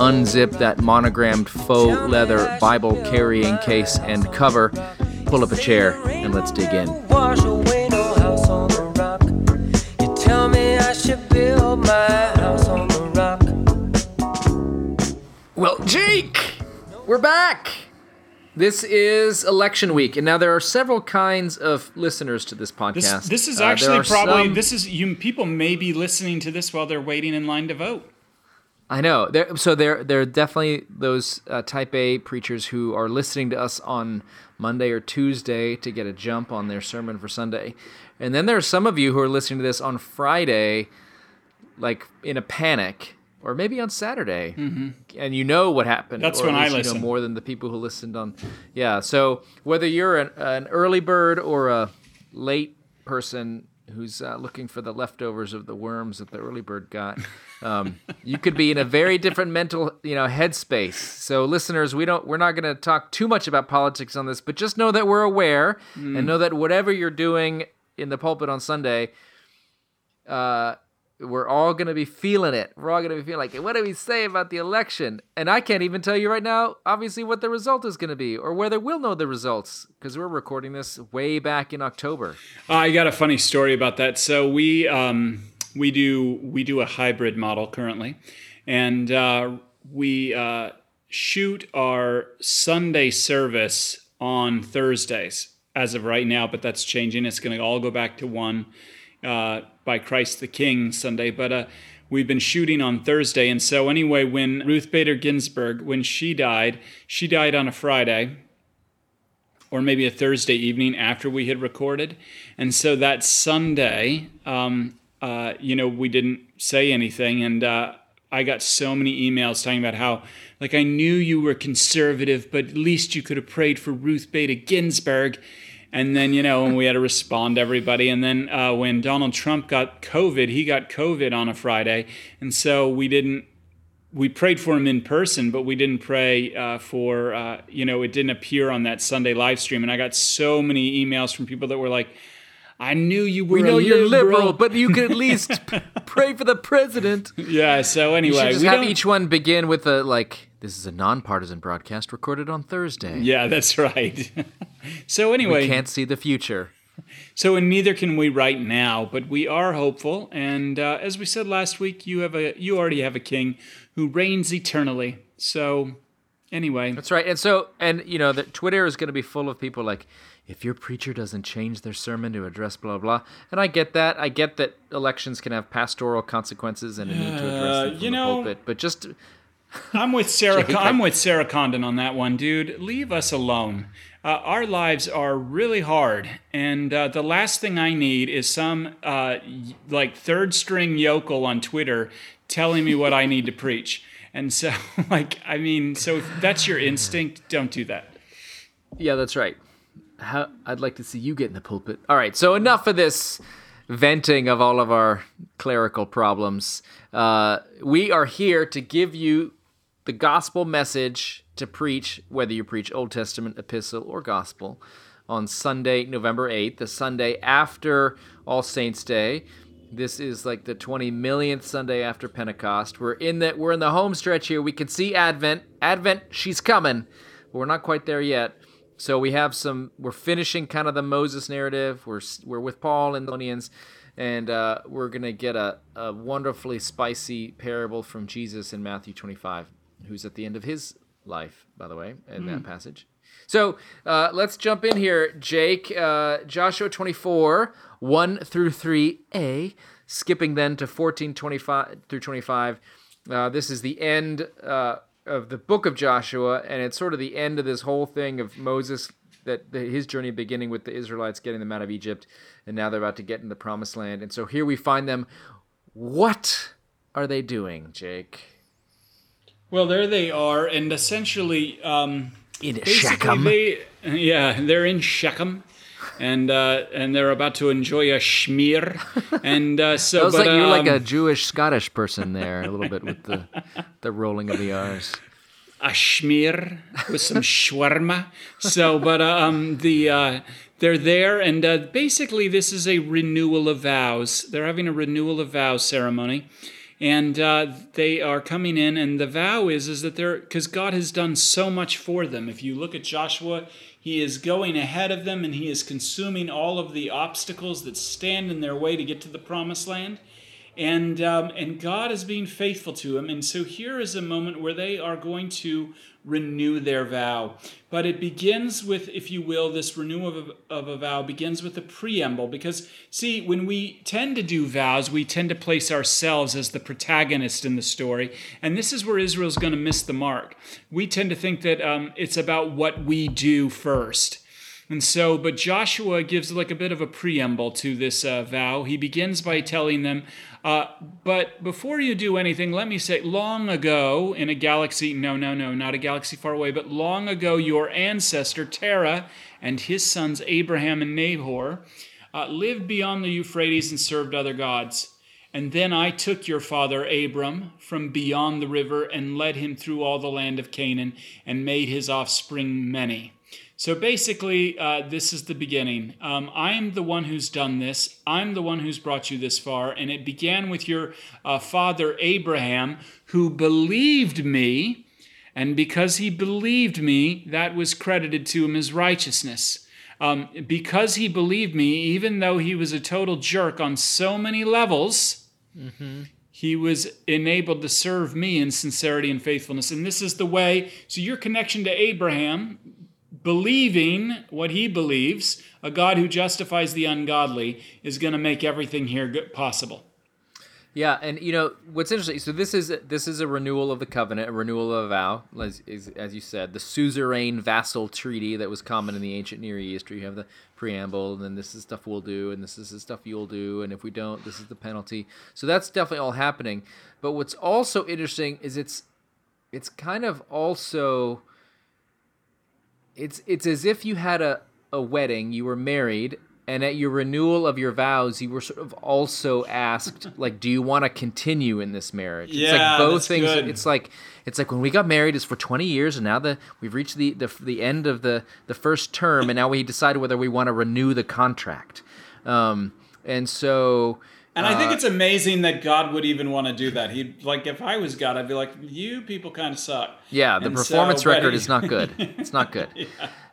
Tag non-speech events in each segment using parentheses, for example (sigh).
unzip that monogrammed faux leather Bible carrying case and cover, pull up a chair, and let's dig in. Well, Jake, we're back. This is election week, and now there are several kinds of listeners to this podcast. This, this is Uh, actually are probably some- this is you. People may be listening to this while they're waiting in line to vote. I know. There, so there, there are definitely those uh, Type A preachers who are listening to us on Monday or Tuesday to get a jump on their sermon for Sunday, and then there are some of you who are listening to this on Friday, like in a panic, or maybe on Saturday, and you know what happened. Mm-hmm. That's when I least, You listen. know more than the people who listened on. Yeah. So whether you're an, an early bird or a late person who's uh, looking for the leftovers of the worms that the early bird got, um, you could be in a very different mental, you know, headspace. So, listeners, we don't, we're not going to talk too much about politics on this, but just know that we're aware and know that whatever you're doing in the pulpit on Sunday, uh, we're all to be feeling it. We're all to be feeling like, what do we say about the election? And I can't even tell you right now, obviously, what the result is to be or whether we'll know the results because we're recording this way back in October. I got a funny story about that. So we um, we do we do a hybrid model currently, and uh, we uh, shoot our Sunday service on Thursdays as of right now, but that's changing. It's to all go back to one uh, by Christ the King Sunday, but. Uh, We've been shooting on Thursday, and so anyway, when Ruth Bader Ginsburg, when she died, she died on a Friday, or maybe a Thursday evening after we had recorded. And so that Sunday, um, uh, you know, we didn't say anything. And uh, I got so many emails talking about how, like, I knew you were conservative, but at least you could have prayed for Ruth Bader Ginsburg. And then, you know, and we had to respond to everybody. And then uh, when Donald Trump got COVID, he got COVID on a Friday. And so we didn't we prayed for him in person, but we didn't pray uh, for, uh, you know, it didn't appear on that Sunday live stream. And I got so many emails from people that were like, I knew you were We know a you're liberal. liberal, but you could at (laughs) least p- pray for the president. yeah, so anyway, we have each one begin with a like. This is a nonpartisan broadcast recorded on Thursday. Yeah, that's right. (laughs) so anyway, We can't see the future. so and neither can we right now, but we are hopeful. And uh, as we said last week, you have a you already have a king who reigns eternally. So anyway, That's right. And so, and you know, that Twitter is going to be full of people like, if your preacher doesn't change their sermon to address blah blah. And I get that. I get that elections can have pastoral consequences and a need to address Uh, them from you the know- pulpit. But just I'm with Sarah. I'm with Sarah Condon on that one, dude. Leave us alone. Uh, our lives are really hard, and uh, the last thing I need is some uh, y- like third string yokel on Twitter telling me what I need to preach. And so, (laughs) like, I mean, so if that's your instinct, don't do that. Yeah, that's right. How, I'd like to see you get in the pulpit. All right, so enough of this venting of all of our clerical problems. Uh, we are here to give you the gospel message to preach, whether you preach Old Testament, epistle, or gospel, on Sunday, November 8th, the Sunday after All Saints' Day. This is like the 20 millionth Sunday after Pentecost. We're in the we're in the home stretch here. We can see Advent. Advent, she's coming. But we're not quite there yet. So we have some. We're finishing kind of the Moses narrative. We're we're with Paul and the Thessalonians, and uh, we're gonna get a, a wonderfully spicy parable from Jesus in Matthew 25, who's at the end of his life, by the way, in that passage. So uh, let's jump in here, Jake. Uh, Joshua 24, 1 through 3a, skipping then to 14, 25 through 25. Uh, this is the end uh, of the book of Joshua, and it's sort of the end of this whole thing of Moses, that that his journey beginning with the Israelites getting them out of Egypt, and now they're about to get in the promised land. And so here we find them. What are they doing, Jake? Well, there they are, and essentially, um, In basically Shechem. they, yeah, they're in Shechem, and uh, and they're about to enjoy a schmear, (laughs) and uh, so. But, like you're like um, a Jewish Scottish person there, a little bit with the (laughs) the rolling of the R's. a schmear with some shawarma. So, but um, the uh, they're there, and uh, basically this is a renewal of vows. They're having a renewal of vows ceremony, and uh, they are coming in, and the vow is is that they're because God has done so much for them. If you look at Joshua. He is going ahead of them and he is consuming all of the obstacles that stand in their way to get to the promised land and um, and God is being faithful to him. And so here is a moment where they are going to renew their vow. But it begins with, if you will, this renewal of, of a vow begins with a preamble. Because, see, when we tend to do vows, we tend to place ourselves as the protagonist in the story. And this is where Israel's going to miss the mark. We tend to think that um, it's about what we do first. And so, but Joshua gives like a bit of a preamble to this uh, vow. He begins by telling them, uh, but before you do anything, let me say, long ago in a galaxy, no, no, no, not a galaxy far away, but long ago, your ancestor Terah and his sons Abraham and Nahor uh, lived beyond the Euphrates and served other gods. And then I took your father Abram from beyond the river and led him through all the land of Canaan and made his offspring many. So basically, uh, this is the beginning. Um, I'm the one who's done this. I'm the one who's brought you this far. And it began with your uh, father Abraham, who believed me. And because he believed me, that was credited to him as righteousness. Um, because he believed me, even though he was a total jerk on so many levels, he was enabled to serve me in sincerity and faithfulness. And this is the way. So, your connection to Abraham, believing what he believes, a God who justifies the ungodly, is going to make everything here possible. Yeah, and you know what's interesting. So this is this is a renewal of the covenant, a renewal of a vow, as, as, you said, the suzerain vassal treaty that was common in the ancient Near East. Where you have the preamble, and then this is stuff we'll do, and this is the stuff you'll do, and if we don't, this is the penalty. So that's definitely all happening. But what's also interesting is it's it's kind of also it's it's as if you had a, a wedding, you were married, and at your renewal of your vows, you were sort of also asked, (laughs) like, do you want to continue in this marriage? it's Yeah, like both things. good. It's like it's like when we got married is for twenty years, and now the we've reached the, the the end of the the first term, and now we decide whether we want to renew the contract. Um, and so. And I Uh, think it's amazing that God would even want to do that. He'd like if I was God, I'd be like, you people kind of suck. Yeah, the And performance so, record he- is not good. (laughs) It's not good.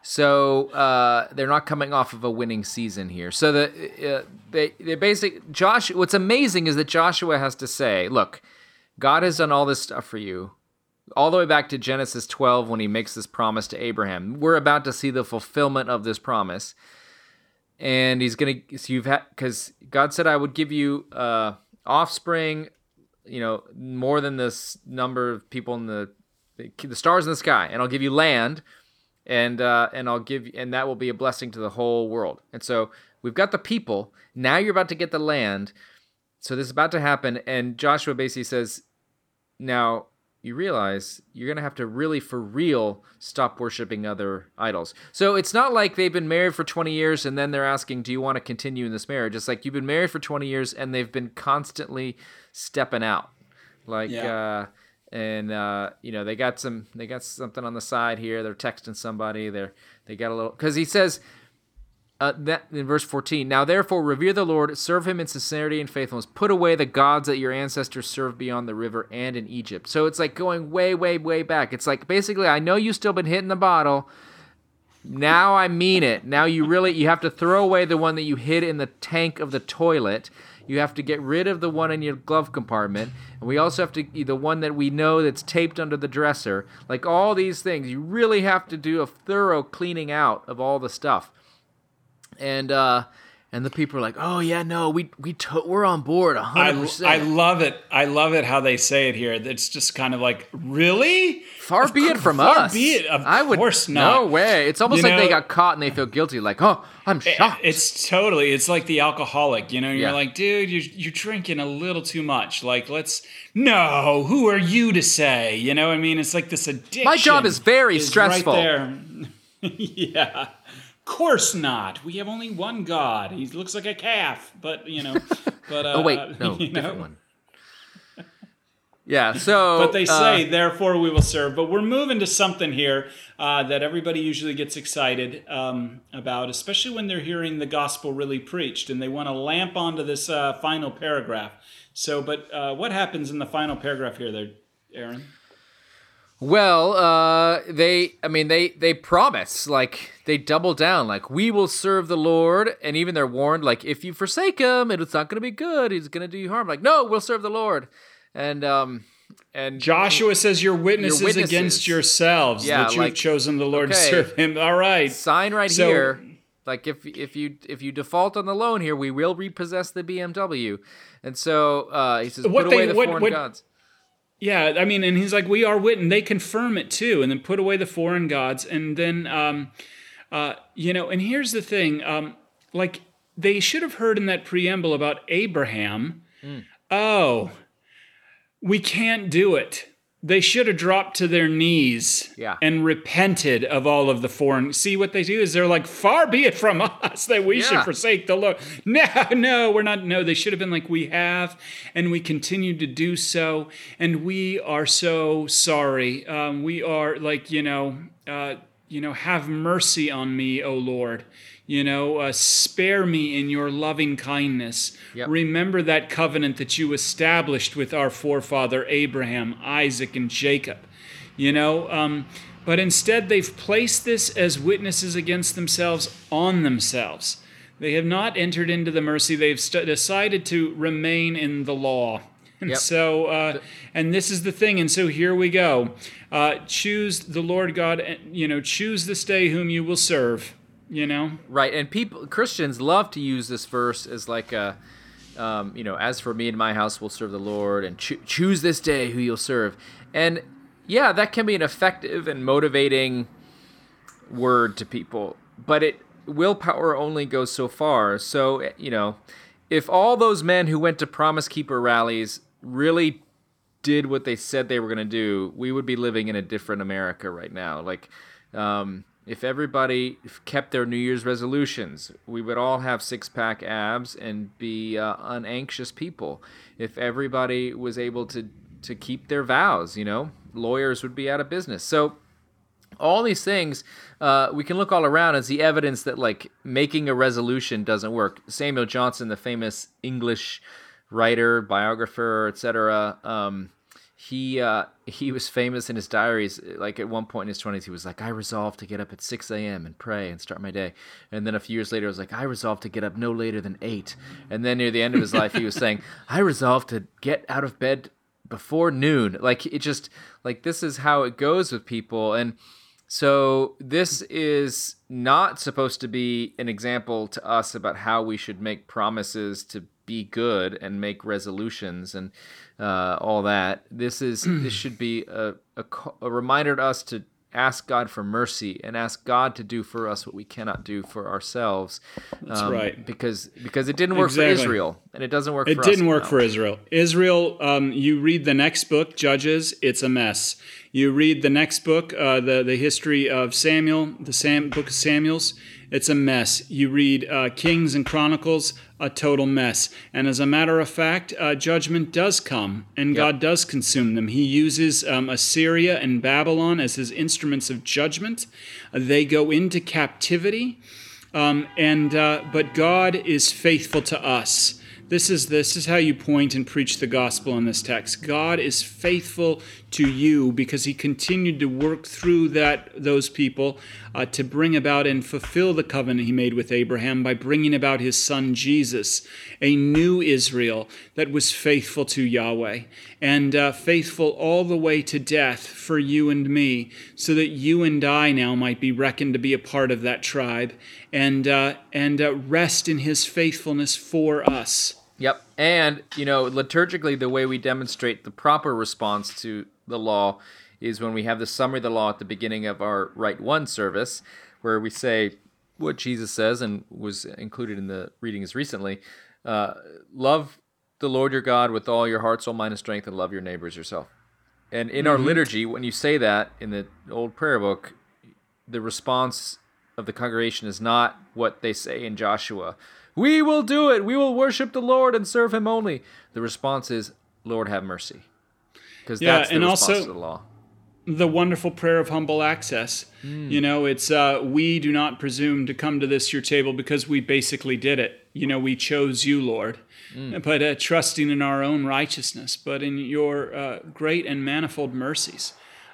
So uh, they're not coming off of a winning season here. So the uh, they they basic Josh. What's amazing is that Joshua has to say, "Look, God has done all this stuff for you." All the way back to Genesis 12 when he makes this promise to Abraham. We're about to see the fulfillment of this promise. And he's to, so you've had, because God said, I would give you uh, offspring, you know, more than this number of people in the, the stars in the sky, and I'll give you land, and uh, and I'll give and that will be a blessing to the whole world. And so we've got the people. Now you're about to get the land. So this is about to happen, and Joshua basically says, now you realize you're gonna have to really for real stop worshiping other idols. So it's not like they've been married for 20 years and then they're asking, "Do you want to continue in this marriage?" It's like you've been married for 20 years and they've been constantly stepping out, like. Yeah. Uh, and uh, you know they got some they got something on the side here they're texting somebody they're they got a little because he says uh, that in verse 14 now therefore revere the lord serve him in sincerity and faithfulness. Put away the gods that your ancestors served beyond the river and in egypt. So it's like going way way way back. It's like basically i know you've still been hitting the bottle. Now i mean it. Now you really you have to throw away the one that you hid in the tank of the toilet. You have to get rid of the one in your glove compartment. And we also have to the one that we know that's taped under the dresser. Like all these things you really have to do a thorough cleaning out of all the stuff and uh and the people are like, "Oh yeah, no, we we to- we're on board, hundred I, percent." I love it. I love it how they say it here. It's just kind of like, really? Far be it from far us. be it. Of I would course not. No way. It's almost You like they got caught and they feel guilty. Like, oh, I'm shocked. It's totally. It's like the alcoholic. You know, you're Yeah. like, dude, you're you're drinking a little too much. Like, let's. No, who are you to say? You know, what I mean, it's like this addiction. My job is very is stressful. Right there. (laughs) yeah. Of course not. We have only one God. He looks like a calf, but you know. (laughs) But uh, oh wait, no, (laughs) you different know? one. Yeah. So, But they say, uh, therefore we will serve. But we're moving to something here uh, that everybody usually gets excited um, about, especially when they're hearing the gospel really preached and they want to lamp onto this uh, final paragraph. So, but uh, what happens in the final paragraph here, there, Aaron? Well, uh, they, I mean, they, they promise, like, they double down, like, we will serve the Lord. And even they're warned, like, if you forsake him, it's not going to be good. He's going to do you harm. Like, no, we'll serve the Lord. And, um, and Joshua says, "Your witnesses, witnesses. against yourselves Yeah, that you've like, chosen the Lord to serve Him." All right, sign right So- here. Like, if, if you, if you default on the loan here, we will repossess the BMW. And so, uh, he says, What put they- away the what- foreign what- gods. Yeah, I mean, and he's like, we are wit, and they confirm it too, and then put away the foreign gods, and then, um, uh, you know, and here's the thing, um, like they should have heard in that preamble about Abraham. Oh, we can't do it. They should have dropped to their knees Yeah. and repented of all of the foreign. See what they do is they're like, far be it from (laughs) us that we should forsake the Lord. No, (laughs) no, we're not. No, they should have been like, we have, and we continue to do so, and we are so sorry. Um, we are like, you know, uh, you know, have mercy on me, O Lord. You know, uh, spare me in your loving kindness. Yep. Remember that covenant that you established with our forefather Abraham, Isaac, and Jacob. You know, um, but instead they've placed this as witnesses against themselves on themselves. They have not entered into the mercy. They've st- decided to remain in the law. (laughs) And Yep. so, uh, and this is the thing. And so here we go. Uh, choose the Lord God. You know, choose this day whom you will serve. You know, Right, and people Christians love to use this verse as like a, um, you know, as for me and my house, will serve the Lord, and choo- choose this day who you'll serve. And yeah, that can be an effective and motivating word to people, but it willpower only goes so far. So you know, if all those men who went to Promise Keeper rallies really did what they said they were going to do, we would be living in a different America right now. Like, um, if everybody kept their New Year's resolutions, we would all have six pack abs and be uh, unanxious people. If everybody was able to to keep their vows, you know, lawyers would be out of business. So all these things uh, we can look all around as the evidence that like making a resolution doesn't work samuel johnson the famous english writer biographer etc um, he uh, he was famous in his diaries like at one point in his 20s he was like i resolved to get up at 6 a.m and pray and start my day. And then a few years later it was like i resolved to get up no later than 8 and then near the end of his life he was saying (laughs) i resolved to get out of bed before noon. Like it just like this is how it goes with people. And so this is not supposed to be an example to us about how we should make promises to be good and make resolutions and uh, all that. This is (clears throat) this should be a, a, a reminder to us to ask God for mercy and ask God to do for us what we cannot do for ourselves. That's right. Because because it didn't work Exactly. for Israel and it doesn't work. It didn't work now. for Israel. Israel, um, you read the next book, Judges, it's a mess. You read the next book, uh, the the history of Samuel, the Sam, book of Samuel's, it's a mess. You read uh, Kings and Chronicles, a total mess. And as a matter of fact, uh, judgment does come, and God does consume them. He uses um, Assyria and Babylon as his instruments of judgment. Uh, they go into captivity. Um, and uh, but God is faithful to us. This is this is how you point and preach the gospel in this text. God is faithful to you because He continued to work through that those people uh, to bring about and fulfill the covenant He made with Abraham by bringing about His Son Jesus, a new Israel that was faithful to Yahweh and uh, faithful all the way to death for you and me, so that you and I now might be reckoned to be a part of that tribe and uh, and uh, rest in His faithfulness for us. Yep. And, you know, liturgically, the way we demonstrate the proper response to the law is when we have the summary of the law at the beginning of our Right One service, where we say what Jesus says and was included in the readings recently uh, love the Lord your God with all your heart, soul, mind, and strength, and love your neighbors yourself. And in our liturgy, when you say that in the old prayer book, the response of the congregation is not what they say in Joshua. We will do it. We will worship the Lord and serve Him only. The response is, Lord, have mercy. Because Yeah, that's the and response also- to the law. the wonderful prayer of humble access. You know, it's uh, we do not presume to come to this your table because we basically did it. You know, we chose you, Lord, but uh, trusting in our own righteousness, but in your uh, great and manifold mercies.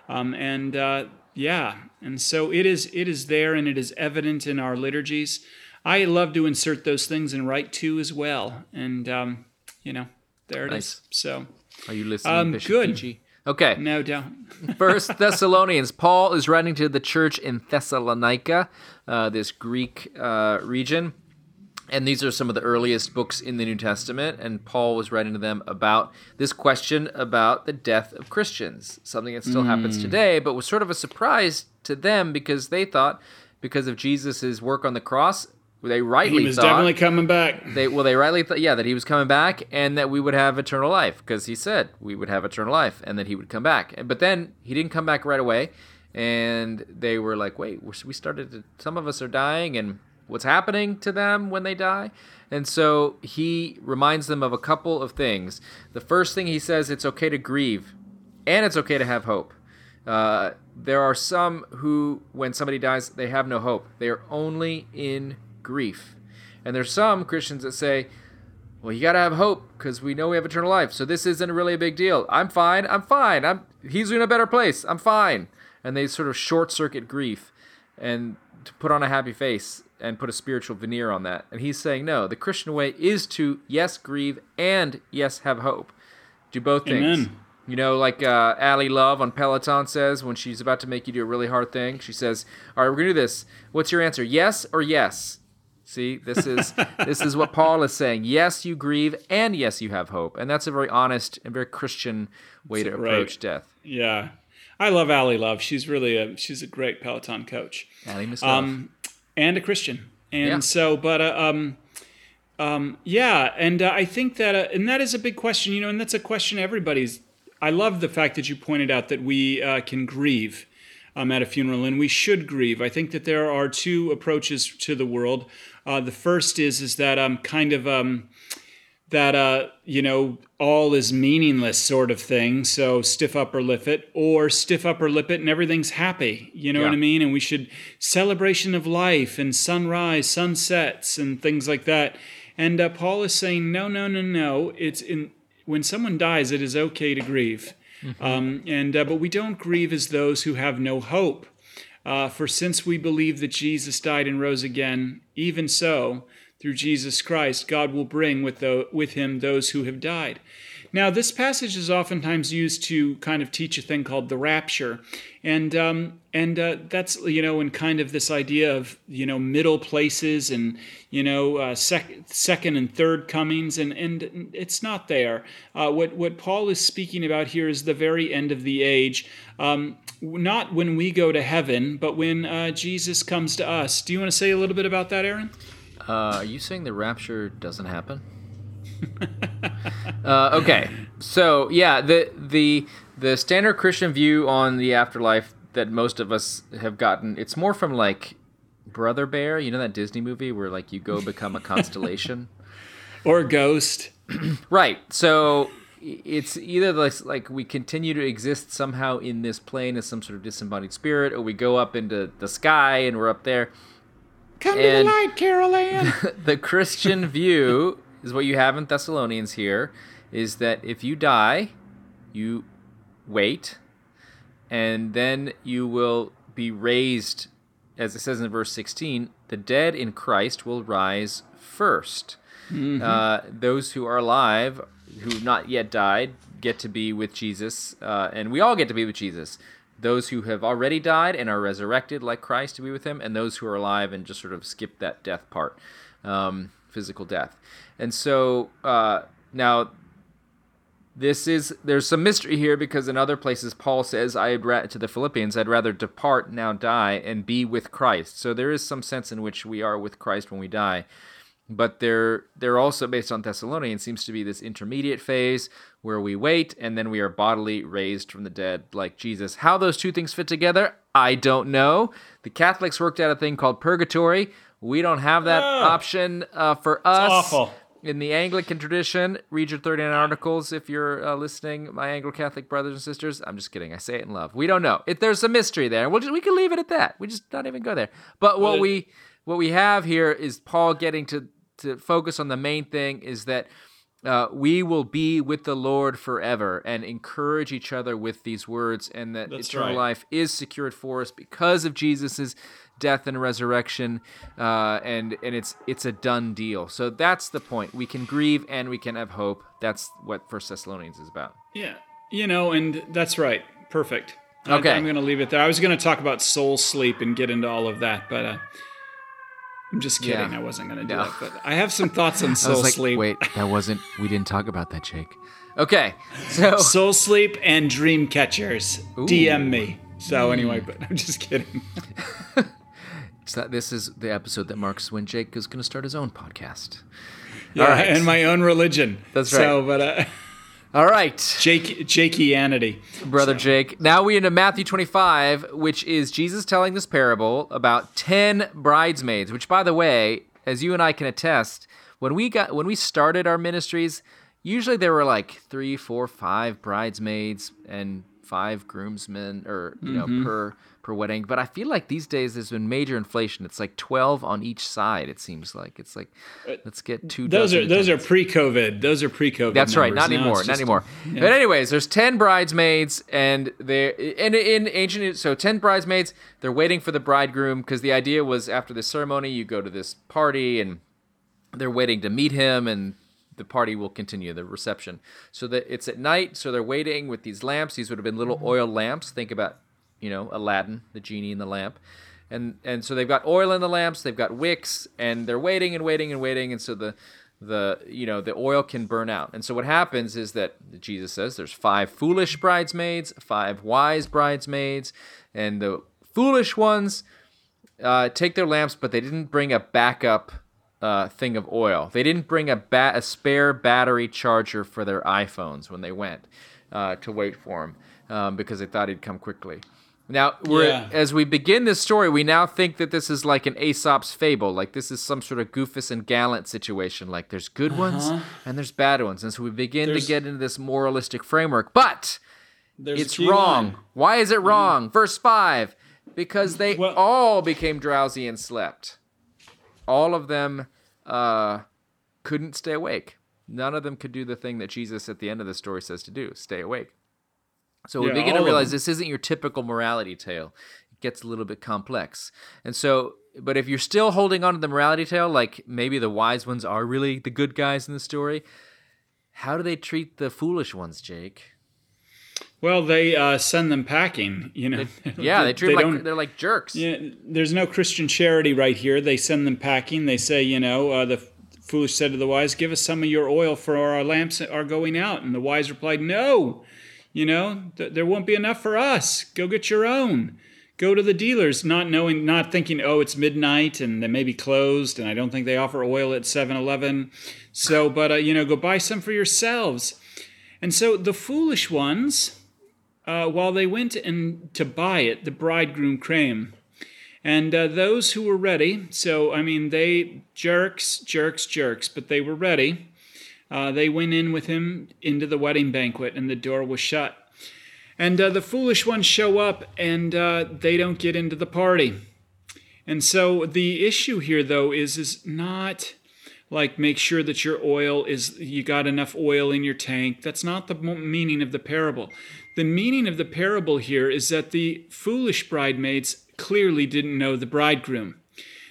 Um, and uh, yeah, and so it is. It is there, and it is evident in our liturgies. I love to insert those things and write too as well. And um, you know, there it is. Nice. So Are you listening, Um, Bishop good. Peachy? Okay. no doubt. (laughs) First Thessalonians. Paul is writing to the church in Thessalonica, uh, this Greek uh, region. And these are some of the earliest books in the New Testament. And Paul was writing to them about this question about the death of Christians, something that still happens today, but was sort of a surprise to them because they thought, because of Jesus' work on the cross, they rightly He was thought definitely coming back. they well they rightly thought yeah that he was coming back and that we would have eternal life because he said we would have eternal life and that he would come back. But then he didn't come back right away and they were like wait we're- started to some of us are dying and what's happening to them when they die? And so he reminds them of a couple of things. The first thing he says it's okay to grieve and it's okay to have hope. Uh, there are some who when somebody dies they have no hope. They are only in grief and there's some Christians that say, well, you got to have hope because we know we have eternal life. So this isn't really a big deal. I'm fine. I'm fine. I'm he's in a better place. I'm fine. And they sort of short circuit grief and to put on a happy face and put a spiritual veneer on that. And he's saying, no, the Christian way is to yes grieve and yes have hope. Do both things. Amen. You know, like uh, Ally Love on Peloton says when she's about to make you do a really hard thing, she says, "All right, we're gonna do this. What's your answer? Yes or yes?" See, this is this is what Paul is saying. Yes, you grieve, and yes, you have hope, and that's a very honest and very Christian way to Right. approach death. Yeah, I love Ally Love. She's really a she's a great Peloton coach, Ally Miss Love. um, and a Christian. And Yeah. so, but uh, um, um, yeah, and uh, I think that uh, and that is a big question, you know, and that's a question everybody's. I love the fact that you pointed out that we uh, can grieve. Um, at a funeral, and we should grieve. I think that there are two approaches to the world. Uh, the first is is that um, kind of um, that uh, you know all is meaningless sort of thing. So stiff upper lip it, or stiff upper lip it, and everything's happy. You know what I mean? And we should celebration of life and sunrise, sunsets, and things like that. And uh, Paul is saying, no, no, no, no. It's in when someone dies, it is okay to grieve. Um, and uh, but we don't grieve as those who have no hope. Uh, for since we believe that Jesus died and rose again, even so, through Jesus Christ, God will bring with, the, with him those who have died. Now, this passage is oftentimes used to kind of teach a thing called the rapture, and um, and uh, that's you know in kind of this idea of you know middle places and you know uh, sec- second and third comings, and and it's not there. Uh, what what Paul is speaking about here is the very end of the age, um, not when we go to heaven, but when uh, Jesus comes to us. Do you want to say a little bit about that, Aaron? Uh, are you saying the rapture doesn't happen? (laughs) uh, okay, so yeah, the the the standard Christian view on the afterlife that most of us have gotten, it's more from like Brother Bear. You know that Disney movie where like you go become a (laughs) constellation. Or a ghost? (clears throat) Right. So it's either like, like we continue to exist somehow in this plane as some sort of disembodied spirit, or we go up into the sky and we're up there. Come to the And- light, Carol Anne. (laughs) the Christian (laughs) view is what you have in Thessalonians here is that if you die, you wait, and then you will be raised, as it says in verse 16, the dead in Christ will rise 1st Uh, those who are alive, who have not yet died, get to be with Jesus, uh, and we all get to be with Jesus. Those who have already died and are resurrected like Christ to be with him, and those who are alive and just sort of skip that death part, um, physical death. And so uh, now this is there's some mystery here because in other places Paul says I'd ra- to the Philippians I'd rather depart now die and be with Christ. So there is some sense in which we are with Christ when we die. But they're they're also based on Thessalonians seems to be this intermediate phase where we wait and then we are bodily raised from the dead like Jesus. How those two things fit together, I don't know. The Catholics worked out a thing called purgatory. We don't have that Oh. option uh, for us awful. in the Anglican tradition, read your 39 articles if you're uh, listening, my Anglo Catholic brothers and sisters. I'm just kidding. I say it in love. We don't know. If there's a mystery there. We'll just, we can leave it at that. We just don't even go there. But what we what we have here is Paul getting to to focus on the main thing is that uh, we will be with the Lord forever and encourage each other with these words, and that That's eternal right. life is secured for us because of Jesus's death and resurrection, uh, and and it's it's a done deal. So that's the point. We can grieve and we can have hope. That's what First Thessalonians is about. Yeah, you know, and that's right. Perfect. I- Okay. I'm going to leave it there. I was going to talk about soul sleep and get into all of that, but uh, I'm just kidding. Yeah. I wasn't going to do No. that. But I have some thoughts on (laughs) I soul was like, sleep. wait, that wasn't. We didn't talk about that, Jake. Okay, (laughs) so Soul sleep and dream catchers. DM me. So Hmm. anyway, but I'm just kidding. (laughs) so this is the episode that marks when Jake is going to start his own podcast. Yeah, right. and my own religion. That's right. So, but uh, All right. Jake, Jakeianity. brother Jake. Now we into Matthew 25, which is Jesus telling this parable about 10 bridesmaids, which by the way, as you and I can attest, when we got when we started our ministries, usually there were like three, four, five bridesmaids and five groomsmen or you know mm-hmm. per per wedding. But I feel like these days there's been major inflation. It's like 12 on each side, it seems like. It's like uh, let's get two Those are dozen those are pre-COVID. Those are pre-COVID. That's right. Not Now anymore. it's Not just- anymore. But anyways, there's ten bridesmaids, and they and in ancient so ten bridesmaids. They're waiting for the bridegroom because the idea was after the ceremony you go to this party and they're waiting to meet him and the party will continue the reception so that it's at night so they're waiting with these lamps these would have been little mm-hmm. oil lamps think about you know aladdin the genie in the lamp and and so they've got oil in the lamps they've got wicks and they're waiting and waiting and waiting and so the the you know the oil can burn out and so what happens is that jesus says there's five foolish bridesmaids five wise bridesmaids and the foolish ones uh, take their lamps, but they didn't bring a backup uh, thing of oil. They didn't bring a, ba- a spare battery charger for their iPhones when they went uh, to wait for him um, because they thought he'd come quickly. Now, we're, Yeah. as we begin this story, we now think that this is like an Aesop's fable, like this is some sort of Goofus and Gallant situation. Like there's good ones and there's bad ones, and so we begin There's- to get into this moralistic framework. But it's wrong. line. Why is it wrong? Verse 5 because they Well- all became drowsy and slept. All of them uh, couldn't stay awake. None of them could do the thing that Jesus at the end of the story says to do stay awake. So we Yeah, begin to realize this isn't your typical morality tale. It gets a little bit complex. And so, but if you're still holding on to the morality tale, like maybe the wise ones are really the good guys in the story, how do they treat the foolish ones, Jake? Well, they uh, send them packing. You know. (laughs) Yeah, they treat they them like they're like jerks. Yeah, there's no Christian charity right here. They send them packing. They say, you know, uh, the foolish said to the wise, "Give us some of your oil, for our lamps are going out." And the wise replied, "No, you know, th- there won't be enough for us. Go get your own. Go to the dealers, not knowing, not thinking, oh, it's midnight and they may be closed, and I don't think they offer oil at 7-Eleven. So, but uh, you know, go buy some for yourselves." And so the foolish ones, uh, while they went and to buy it, the bridegroom came. And uh, those who were ready, so I mean, they jerks, jerks, jerks, but they were ready. Uh, they went in with him into the wedding banquet, and the door was shut. And uh, the foolish ones show up, and uh, they don't get into the party. And so the issue here, though, is is not like make sure that your oil is you got enough oil in your tank. That's not the meaning of the parable. The meaning of the parable here is that the foolish bridesmaids clearly didn't know the bridegroom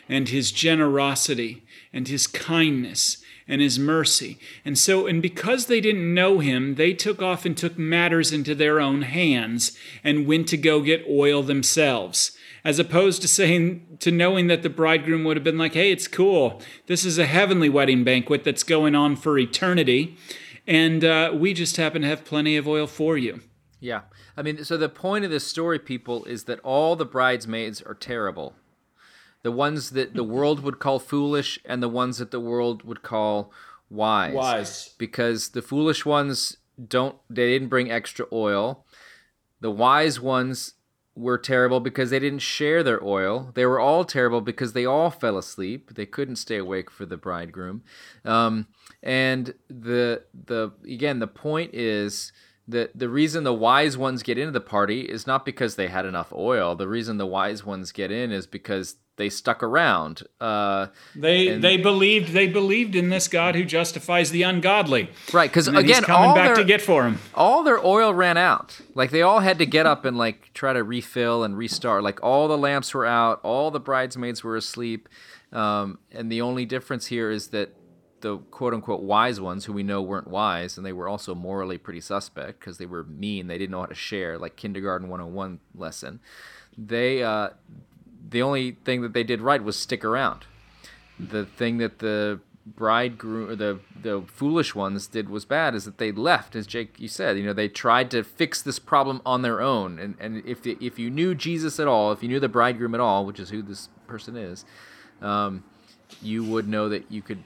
and his generosity and his kindness and his mercy. And so, and because they didn't know him, they took off and took matters into their own hands and went to go get oil themselves. As opposed to saying, to knowing that the bridegroom would have been like, hey, it's cool. This is a heavenly wedding banquet that's going on for eternity. And uh, we just happen to have plenty of oil for you. Yeah. I mean, so the point of this story, people, is that all the bridesmaids are terrible the ones that the world would call foolish and the ones that the world would call wise. Wise. Because the foolish ones don't they didn't bring extra oil. The wise ones were terrible because they didn't share their oil. They were all terrible because they all fell asleep. They couldn't stay awake for the bridegroom. Um, and the the again the point is that the reason the wise ones get into the party is not because they had enough oil. The reason the wise ones get in is because they stuck around. Uh, they and, they believed they believed in this God who justifies the ungodly. Right, because again, he's coming all back their, to get for him. All their oil ran out. Like they all had to get up and like try to refill and restart. Like all the lamps were out. All the bridesmaids were asleep. Um, and the only difference here is that the quote unquote wise ones, who we know weren't wise, and they were also morally pretty suspect because they were mean. They didn't know how to share, like kindergarten 101 lesson. They uh, the only thing that they did right was stick around. The thing that the bridegroom, the the foolish ones did was bad is that they left, as Jake you said. You know, they tried to fix this problem on their own. And and if the, if you knew Jesus at all, if you knew the bridegroom at all, which is who this person is, um, you would know that you could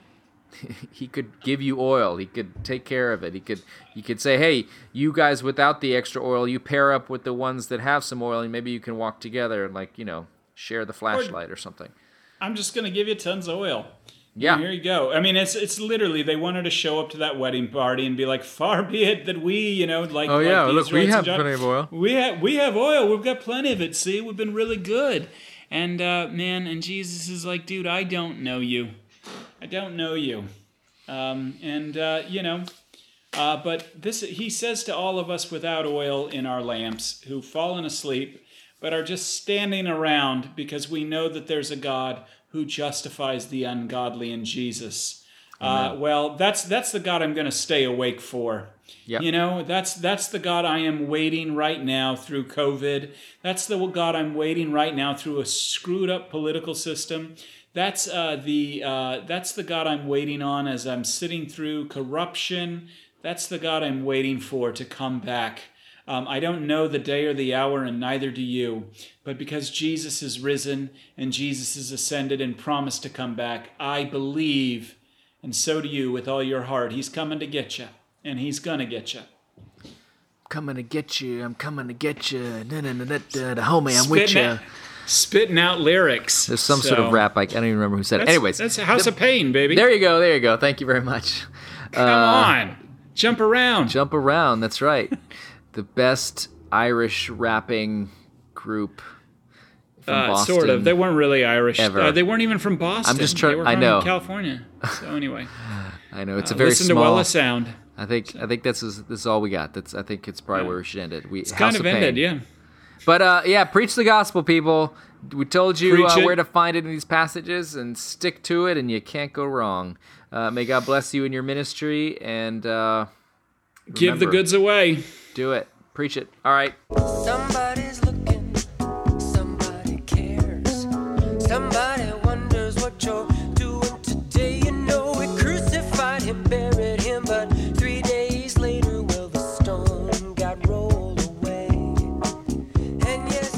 (laughs) he could give you oil. He could take care of it. He could he could say, "Hey, you guys without the extra oil, you pair up with the ones that have some oil, and maybe you can walk together and like you know share the flashlight or, or something." I'm just gonna give you tons of oil. Yeah. Here you go. I mean, it's it's literally they wanted to show up to that wedding party and be like, "Far be it that we, you know, like." Oh like yeah, look, we have plenty of oil. We have we have oil. We've got plenty of it. See, we've been really good. And uh, man, and Jesus is like, dude, I don't know you. I don't know you. Um, and, uh, you know, uh, but this he says to all of us without oil in our lamps who've fallen asleep but are just standing around because we know that there's a God who justifies the ungodly in Jesus. Uh, well, that's that's the God I'm going to stay awake for. Yep. You know, that's that's the God I am waiting right now through COVID. That's the God I'm waiting right now through a screwed up political system. That's uh, the uh, that's the God I'm waiting on as I'm sitting through corruption. That's the God I'm waiting for to come back. Um, I don't know the day or the hour, and neither do you. But because Jesus is risen and Jesus is ascended and promised to come back, I believe, and so do you with all your heart. He's coming to get you, and He's going to get you I'm coming to get you. I'm coming to get you. Na, na, na, na, na, homie, I'm with you spitting out lyrics. There's some so. sort of rap. Like I don't even remember who said it. Anyways, that's House the, of Pain, baby. There you go. There you go. Thank you very much. Come uh, on, jump around. Jump around. That's right. the best Irish rapping group. Uh, sort of. They weren't really Irish. Uh, they weren't even from Boston. I'm just trying. I know California. (laughs) So anyway, I know it's a uh, very listen small. to Well Sound. I think so. I think this is this is all we got. That's I think it's probably yeah. where we should end it. We it's House kind of, of ended, yeah. But uh, yeah, preach the gospel, people. We told you uh, where to find it in these passages, and stick to it, and you can't go wrong. Uh, may God bless you in your ministry, and uh, give the goods away. Do it. Preach it. All right. Somebody's looking. Somebody cares. Somebody